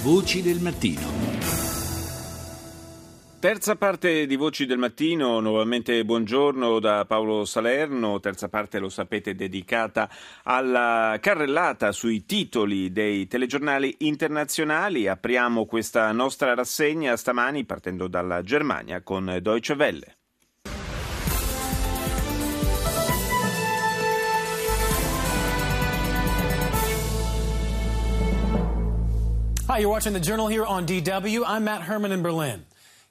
Voci del mattino. Terza parte di Voci del Mattino, nuovamente buongiorno da Paolo Salerno, terza parte lo sapete dedicata alla carrellata sui titoli dei telegiornali internazionali. Apriamo questa nostra rassegna stamani partendo dalla Germania con Deutsche Welle. Hi, you're watching the Journal here on DW. I'm Matt Herman in Berlin.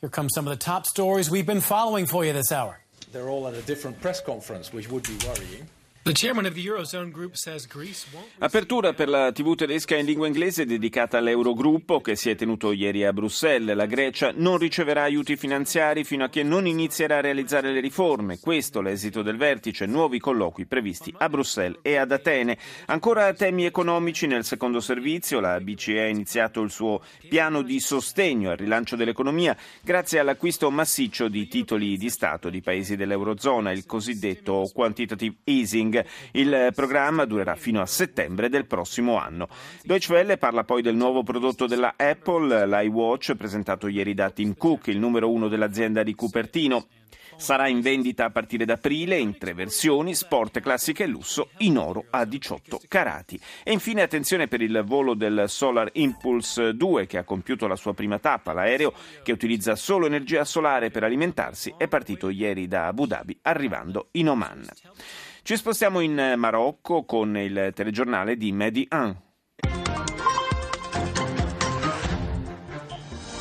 Here come some of the top stories we've been following for you this hour. They're all at a different press conference, which would be worrying. Apertura per la TV tedesca in lingua inglese dedicata all'Eurogruppo che si è tenuto ieri a Bruxelles. La Grecia non riceverà aiuti finanziari fino a che non inizierà a realizzare le riforme. Questo l'esito del vertice, nuovi colloqui previsti a Bruxelles e ad Atene. Ancora temi economici nel secondo servizio. La BCE ha iniziato il suo piano di sostegno al rilancio dell'economia grazie all'acquisto massiccio di titoli di Stato di paesi dell'Eurozona, il cosiddetto quantitative easing. Il programma durerà fino a settembre del prossimo anno. Deutsche Welle parla poi del nuovo prodotto della Apple, l'iWatch, presentato ieri da Tim Cook, il numero uno dell'azienda di Cupertino. Sarà in vendita a partire da aprile in tre versioni, sport, classica e lusso, in oro a 18 carati. E infine attenzione per il volo del Solar Impulse 2 che ha compiuto la sua prima tappa. L'aereo, che utilizza solo energia solare per alimentarsi, è partito ieri da Abu Dhabi arrivando in Oman. Ci spostiamo in Marocco con il telegiornale di Medi 1.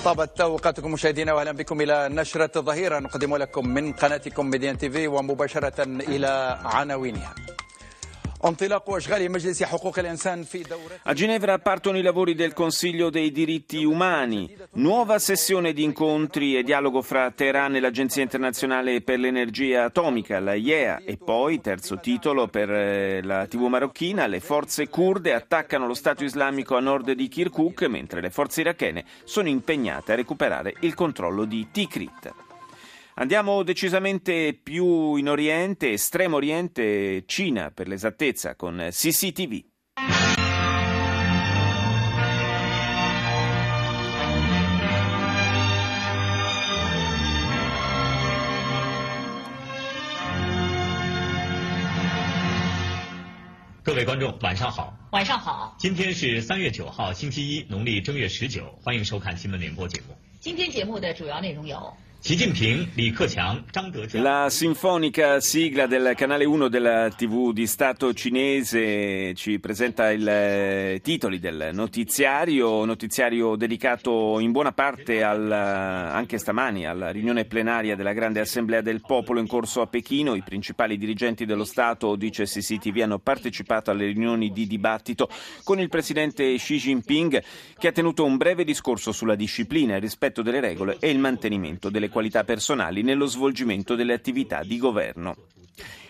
طابت اوقاتكم مشاهدينا واهلا بكم الى نشره الظهيره نقدم لكم من قناتكم ميديان تي في ومباشره الى عناوينها. a Ginevra partono i lavori del Consiglio dei diritti umani, nuova sessione di incontri e dialogo fra Teheran e l'Agenzia internazionale per l'energia atomica, la IEA, e poi, terzo titolo per eh, la TV marocchina, le forze kurde attaccano lo Stato islamico a nord di Kirkuk, mentre le forze irachene sono impegnate a recuperare il controllo di Tikrit. Andiamo decisamente più in Oriente, estremo Oriente, Cina per l'esattezza, con CCTV. “各位观众，晚上好！晚上好，今天是三月九号，星期一，农历正月十九。欢迎收看新闻联播节目。今天节目的主要内容有： la sinfonica sigla del canale 1 della TV di Stato cinese ci presenta i eh, titoli del notiziario, notiziario dedicato in buona parte al, eh, anche stamani alla riunione plenaria della Grande Assemblea del Popolo in corso a Pechino. I principali dirigenti dello Stato, dice CCTV, hanno partecipato alle riunioni di dibattito con il presidente Xi Jinping che ha tenuto un breve discorso sulla disciplina, il rispetto delle regole e il mantenimento delle qualità personali nello svolgimento delle attività di governo.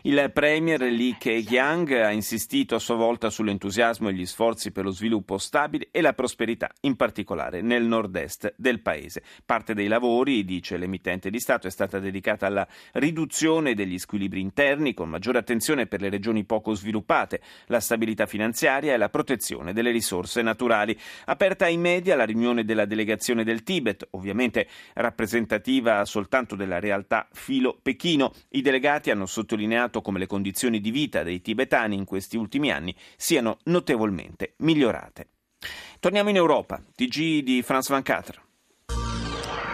Il premier Li Keqiang ha insistito a sua volta sull'entusiasmo e gli sforzi per lo sviluppo stabile e la prosperità, in particolare nel nord-est del paese. Parte dei lavori, dice l'emittente di Stato, è stata dedicata alla riduzione degli squilibri interni, con maggiore attenzione per le regioni poco sviluppate, la stabilità finanziaria e la protezione delle risorse naturali. Aperta ai media la riunione della delegazione del Tibet, ovviamente rappresentativa soltanto della realtà filo Pechino. I delegati hanno sottolineato come le condizioni di vita dei tibetani in questi ultimi anni siano notevolmente migliorate. Torniamo in Europa. TG di France 24.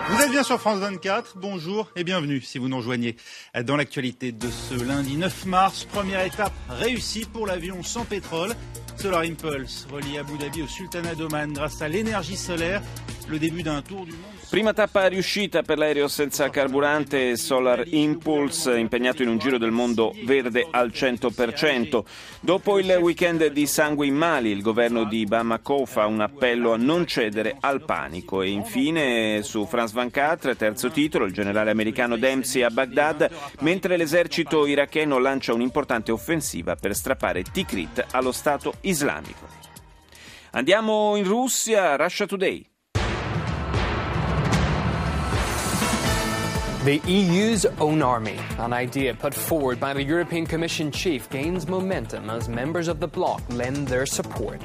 Vous êtes bien sur France 24, bonjour et bienvenue si vous nous rejoignez dans l'actualité de ce lundi 9 mars. Première étape réussie pour l'avion sans pétrole. Solar Impulse relie Abu Dhabi au Sultanat d'Oman grâce à l'énergie solaire. Prima tappa riuscita per l'aereo senza carburante Solar Impulse, impegnato in un giro del mondo verde al 100%. Dopo il weekend di sangue in Mali, il governo di Bamako fa un appello a non cedere al panico. E infine su France 24, terzo titolo, il generale americano Dempsey a Baghdad, mentre l'esercito iracheno lancia un'importante offensiva per strappare Tikrit allo Stato islamico. Andiamo in Russia, Russia Today. The EU's own army, an idea put forward by the European Commission chief, gains momentum as members of the bloc lend their support.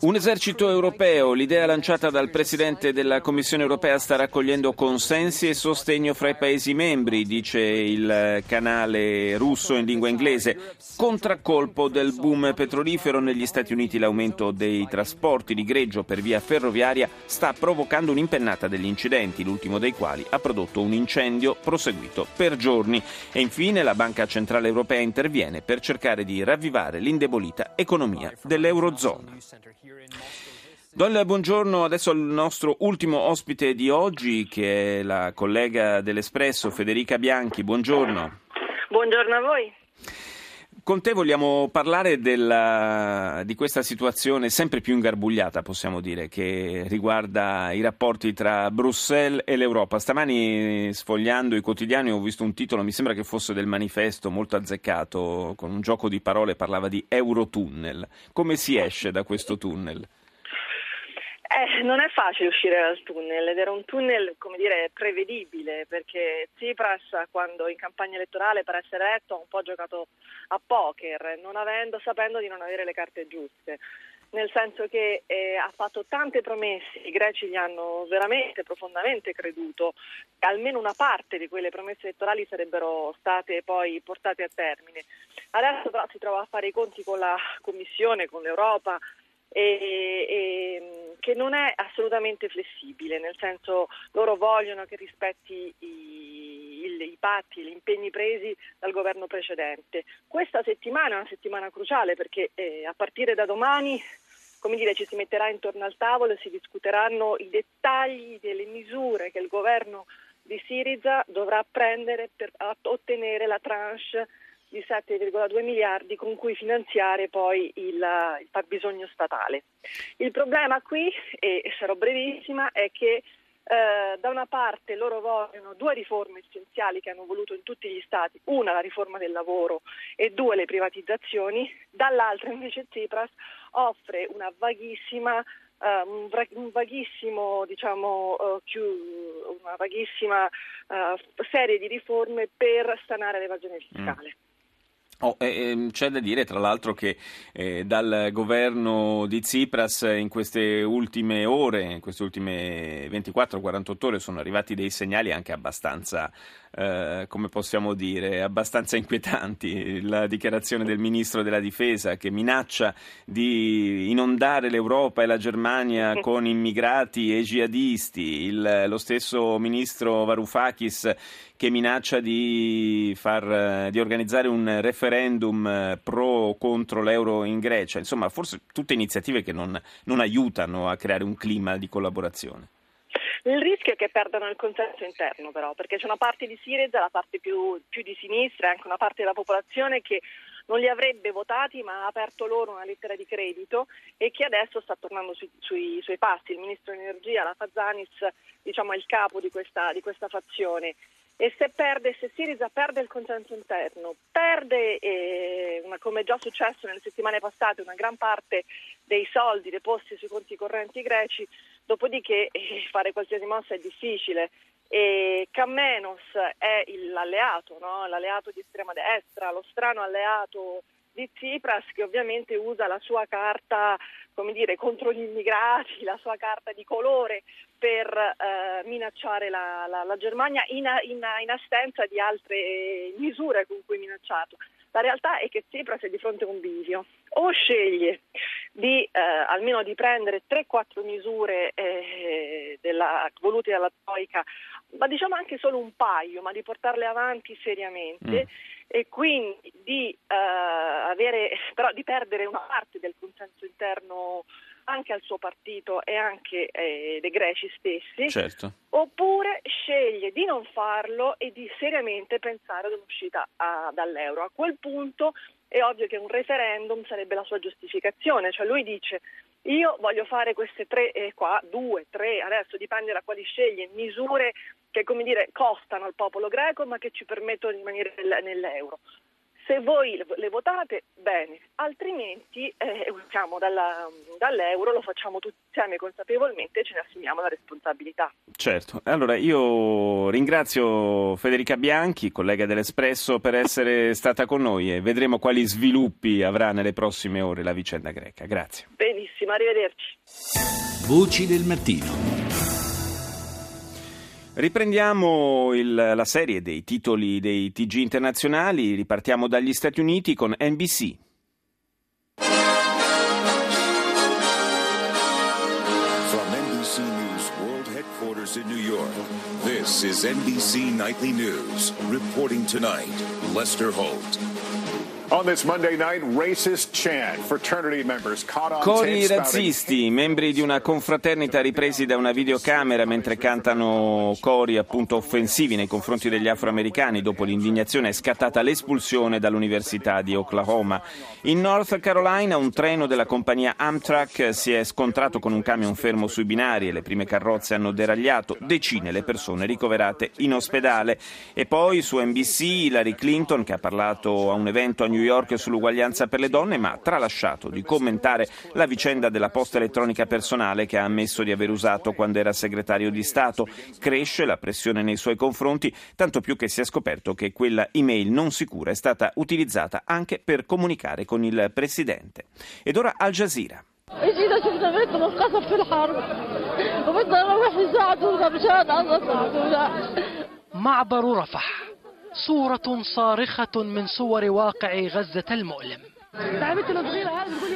Un esercito europeo, l'idea lanciata dal Presidente della Commissione europea sta raccogliendo consensi e sostegno fra i Paesi membri, dice il canale russo in lingua inglese. Contraccolpo del boom petrolifero negli Stati Uniti, l'aumento dei trasporti di greggio per via ferroviaria sta provocando un'impennata degli incidenti, l'ultimo dei quali ha prodotto un incendio proseguito per giorni. E infine la Banca Centrale Europea interviene per cercare di ravvivare l'indebolita economia dell'Eurozona. Do buongiorno adesso al nostro ultimo ospite di oggi, che è la collega dell'Espresso, Federica Bianchi. Buongiorno. Buongiorno a voi. Con te vogliamo parlare della, di questa situazione sempre più ingarbugliata, possiamo dire, che riguarda i rapporti tra Bruxelles e l'Europa. Stamani, sfogliando i quotidiani, ho visto un titolo, mi sembra che fosse del manifesto, molto azzeccato, con un gioco di parole, parlava di Eurotunnel. Come si esce da questo tunnel? Eh, non è facile uscire dal tunnel ed era un tunnel, come dire, prevedibile perché Tsipras quando in campagna elettorale per essere eletto ha un po' giocato a poker, non avendo, sapendo di non avere le carte giuste. Nel senso che eh, ha fatto tante promesse, i greci gli hanno veramente profondamente creduto che almeno una parte di quelle promesse elettorali sarebbero state poi portate a termine. Adesso però si trova a fare i conti con la Commissione, con l'Europa, e, e, che non è assolutamente flessibile, nel senso loro vogliono che rispetti i, i, i patti, gli impegni presi dal governo precedente. Questa settimana è una settimana cruciale perché eh, a partire da domani come dire, ci si metterà intorno al tavolo e si discuteranno i dettagli delle misure che il governo di Siriza dovrà prendere per ottenere la tranche di 7,2 miliardi con cui finanziare poi il, il fabbisogno statale. Il problema qui, e sarò brevissima, è che eh, da una parte loro vogliono due riforme essenziali che hanno voluto in tutti gli stati, una la riforma del lavoro e due le privatizzazioni, dall'altra invece Tsipras offre una vaghissima Uh, un, vaghissimo, diciamo, uh, più, una vaghissima uh, serie di riforme per stanare l'evasione fiscale. Mm. Oh, eh, c'è da dire tra l'altro che eh, dal governo di Tsipras in queste ultime ore, in queste ultime 24-48 ore sono arrivati dei segnali anche abbastanza, eh, come possiamo dire, abbastanza inquietanti. La dichiarazione del ministro della difesa che minaccia di inondare l'Europa e la Germania con immigrati e jihadisti, Il, lo stesso ministro Varoufakis che minaccia di, far, di organizzare un referendum eh, pro o contro l'euro in Grecia. Insomma, forse tutte iniziative che non, non aiutano a creare un clima di collaborazione. Il rischio è che perdano il consenso interno però, perché c'è una parte di Siriza, la parte più, più di sinistra e anche una parte della popolazione che non li avrebbe votati ma ha aperto loro una lettera di credito e che adesso sta tornando sui, sui, sui passi. Il ministro dell'energia, la Fazanis, diciamo, è il capo di questa, di questa fazione e se perde, se Siriza perde il consenso interno, perde, eh, una, come già successo nelle settimane passate, una gran parte dei soldi deposti sui conti correnti greci, dopodiché eh, fare qualsiasi mossa è difficile. E Cammenos è l'alleato, no? l'alleato di estrema destra, lo strano alleato di Tsipras che ovviamente usa la sua carta come dire, contro gli immigrati, la sua carta di colore per eh, minacciare la, la, la Germania in, in, in, assenza di altre misure con cui minacciato. La realtà è che Tsipras è di fronte a un bivio. O sceglie di, eh, almeno di prendere 3-4 misure eh, della, volute dalla Troica, ma diciamo anche solo un paio, ma di portarle avanti seriamente. Mm e quindi di, uh, avere, però di perdere una parte del consenso interno anche al suo partito e anche eh, dei greci stessi, certo. oppure sceglie di non farlo e di seriamente pensare ad un'uscita a, dall'euro. A quel punto è ovvio che un referendum sarebbe la sua giustificazione, cioè lui dice io voglio fare queste tre, eh, qua, due, tre, adesso dipende da quali sceglie, misure che come dire, costano al popolo greco ma che ci permettono di rimanere nell'euro. Se voi le, votate, bene, altrimenti eh, usciamo dalla, dall'euro, lo facciamo tutti insieme consapevolmente e ce ne assumiamo la responsabilità. Certo, allora io ringrazio Federica Bianchi, collega dell'Espresso, per essere stata con noi e vedremo quali sviluppi avrà nelle prossime ore la vicenda greca. Grazie. Benissimo, arrivederci. Voci del mattino. Riprendiamo il, la serie dei titoli dei TG internazionali, ripartiamo dagli Stati Uniti con NBC. From NBC News World Headquarters in New York, this is NBC Nightly News. Reporting tonight, Lester Holt. Cori tape razzisti, membri di una confraternita ripresi da una videocamera mentre cantano cori appunto offensivi nei confronti degli afroamericani. Dopo l'indignazione è scattata l'espulsione dall'Università di Oklahoma. In North Carolina un treno della compagnia Amtrak si è scontrato con un camion fermo sui binari e le prime carrozze hanno deragliato. Decine le persone ricoverate in ospedale. E poi su NBC Hillary Clinton che ha parlato a un evento a New York sull'uguaglianza per le donne, ma ha tralasciato di commentare la vicenda della posta elettronica personale che ha ammesso di aver usato quando era segretario di Stato. Cresce la pressione nei suoi confronti, tanto più che si è scoperto che quella email non sicura è stata utilizzata anche per comunicare con il presidente. Ed ora Al Jazeera. اجينا شفنا بيتنا انقصف في الحرب وبدنا نروح يساعدونا مشان الله يساعدونا معبر رفح صورة صارخة من صور واقع غزة المؤلم.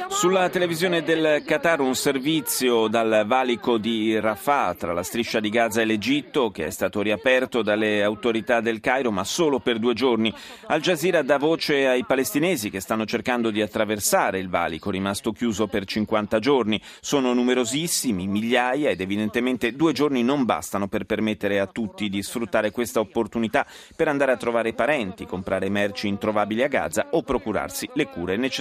Sulla televisione del Qatar un servizio dal valico di Rafah tra la striscia di Gaza e l'Egitto che è stato riaperto dalle autorità del Cairo ma solo per due giorni. Al Jazeera dà voce ai palestinesi che stanno cercando di attraversare il valico rimasto chiuso per 50 giorni. Sono numerosissimi, migliaia ed evidentemente due giorni non bastano per permettere a tutti di sfruttare questa opportunità per andare a trovare parenti, comprare merci introvabili a Gaza o procurarsi le cure necessarie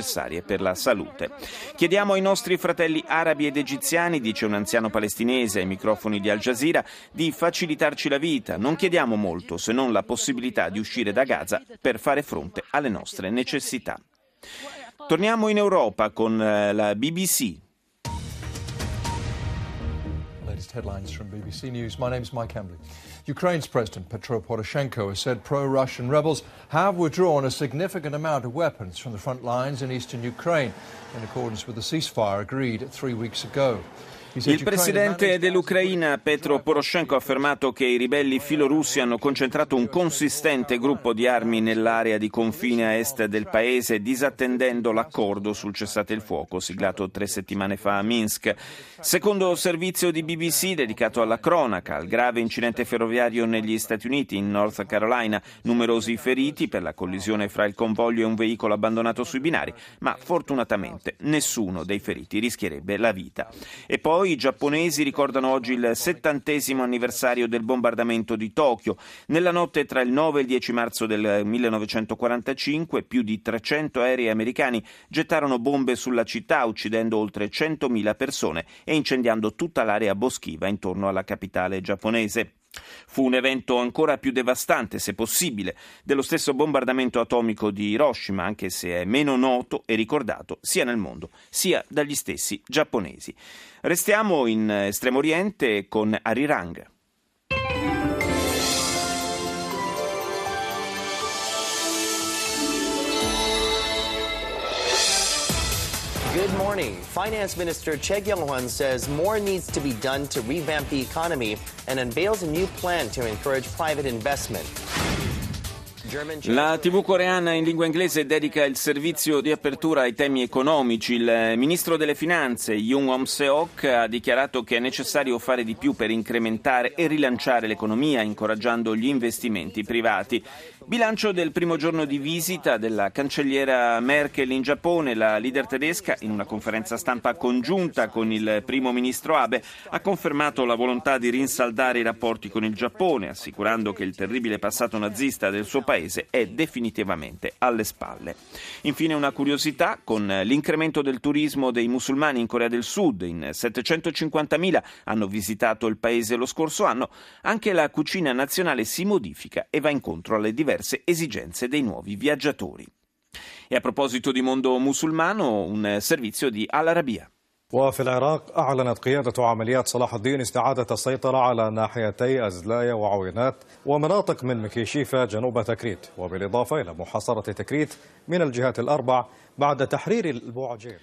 per la salute. Chiediamo ai nostri fratelli arabi ed egiziani, dice un anziano palestinese ai microfoni di Al Jazeera, di facilitarci la vita. Non chiediamo molto se non la possibilità di uscire da Gaza per fare fronte alle nostre necessità. Torniamo in Europa con la BBC. Latest headlines from BBC News. My name is Mike Hambley. Ukraine's President Petro Poroshenko has said pro Russian rebels have withdrawn a significant amount of weapons from the front lines in eastern Ukraine, in accordance with the ceasefire agreed three weeks ago. Il presidente dell'Ucraina Petro Poroshenko ha affermato che i ribelli filorussi hanno concentrato un consistente gruppo di armi nell'area di confine a est del paese, disattendendo l'accordo sul cessate il fuoco siglato tre settimane fa a Minsk. Secondo servizio di BBC dedicato alla cronaca, al grave incidente ferroviario negli Stati Uniti, in North Carolina, numerosi feriti per la collisione fra il convoglio e un veicolo abbandonato sui binari, ma fortunatamente nessuno dei feriti rischierebbe la vita. E poi i giapponesi ricordano oggi il settantesimo anniversario del bombardamento di Tokyo. Nella notte tra il 9 e il 10 marzo del 1945 più di 300 aerei americani gettarono bombe sulla città uccidendo oltre 100.000 persone e incendiando tutta l'area boschiva intorno alla capitale giapponese. Fu un evento ancora più devastante, se possibile, dello stesso bombardamento atomico di Hiroshima, anche se è meno noto e ricordato sia nel mondo sia dagli stessi giapponesi. Restiamo in Estremo Oriente con Arirang. Good morning. Finance Minister Che Kyung-hwan says more needs to be done to revamp the economy and unveils a new plan to encourage private investment. La TV coreana in lingua inglese dedica il servizio di apertura ai temi economici. Il ministro delle finanze Yoon Hom-seok ha dichiarato che è necessario fare di più per incrementare e rilanciare l'economia, incoraggiando gli investimenti privati. Bilancio del primo giorno di visita della cancelliera Merkel in Giappone. La leader tedesca, in una conferenza stampa congiunta con il primo ministro Abe, ha confermato la volontà di rinsaldare i rapporti con il Giappone, assicurando che il terribile passato nazista del suo paese è definitivamente alle spalle. Infine una curiosità, con l'incremento del turismo dei musulmani in Corea del Sud, in 750.000 hanno visitato il paese lo scorso anno, anche la cucina nazionale si modifica e va incontro alle diverse esigenze dei nuovi viaggiatori. E a proposito di mondo musulmano, un servizio di Al Arabiya. وفي العراق أعلنت قيادة عمليات صلاح الدين استعادة السيطرة على ناحيتي أزلايا وعوينات ومناطق من مكيشيفة جنوب تكريت وبالإضافة إلى محاصرة تكريت من الجهات الأربع بعد تحرير البوعجير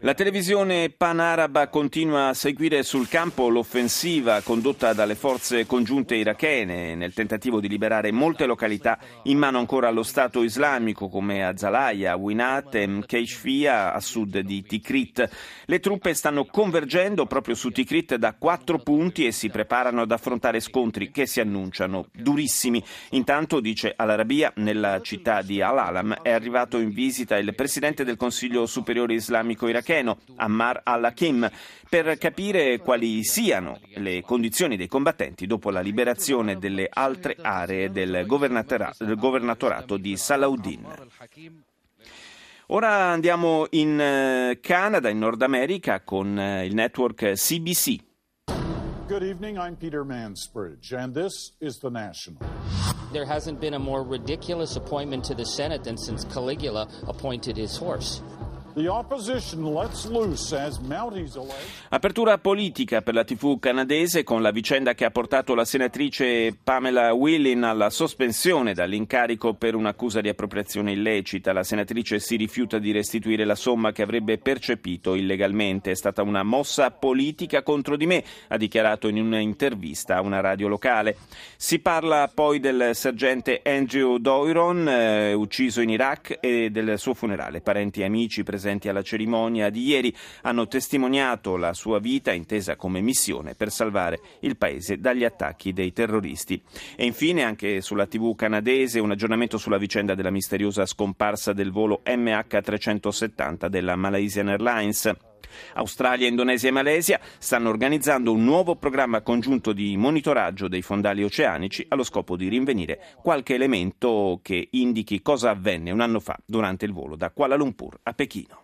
La televisione panaraba continua a seguire sul campo l'offensiva condotta dalle forze congiunte irachene nel tentativo di liberare molte località in mano ancora allo Stato islamico come Azalaya, Winat e Keishfia a sud di Tikrit. Le truppe stanno convergendo proprio su Tikrit da quattro punti e si preparano ad affrontare scontri che si annunciano durissimi. Intanto, dice Al-Arabia, nella città di Al-Alam è arrivato in visita il presidente del Consiglio Superiore Islamico iracheno Ammar al-Hakim, per capire quali siano le condizioni dei combattenti dopo la liberazione delle altre aree del governatorato di Salahuddin. Ora andiamo in Canada, in Nord America, con il network CBC. Good evening, I'm Peter Mansbridge, and this is The National. There hasn't been a more ridiculous appointment to the Senate than since Caligula appointed his horse. Apertura politica per la TV canadese con la vicenda che ha portato la senatrice Pamela Whelan alla sospensione dall'incarico per un'accusa di appropriazione illecita. La senatrice si rifiuta di restituire la somma che avrebbe percepito illegalmente. È stata una mossa politica contro di me, ha dichiarato in un'intervista a una radio locale. Si parla poi del sergente Andrew Doiron, eh, ucciso in Iraq, e del suo funerale. Parenti e amici presenti presenti alla cerimonia di ieri hanno testimoniato la sua vita intesa come missione per salvare il paese dagli attacchi dei terroristi. E infine anche sulla TV canadese un aggiornamento sulla vicenda della misteriosa scomparsa del volo MH370 della Malaysian Airlines. Australia, Indonesia e Malesia stanno organizzando un nuovo programma congiunto di monitoraggio dei fondali oceanici allo scopo di rinvenire qualche elemento che indichi cosa avvenne un anno fa durante il volo da Kuala Lumpur a Pechino.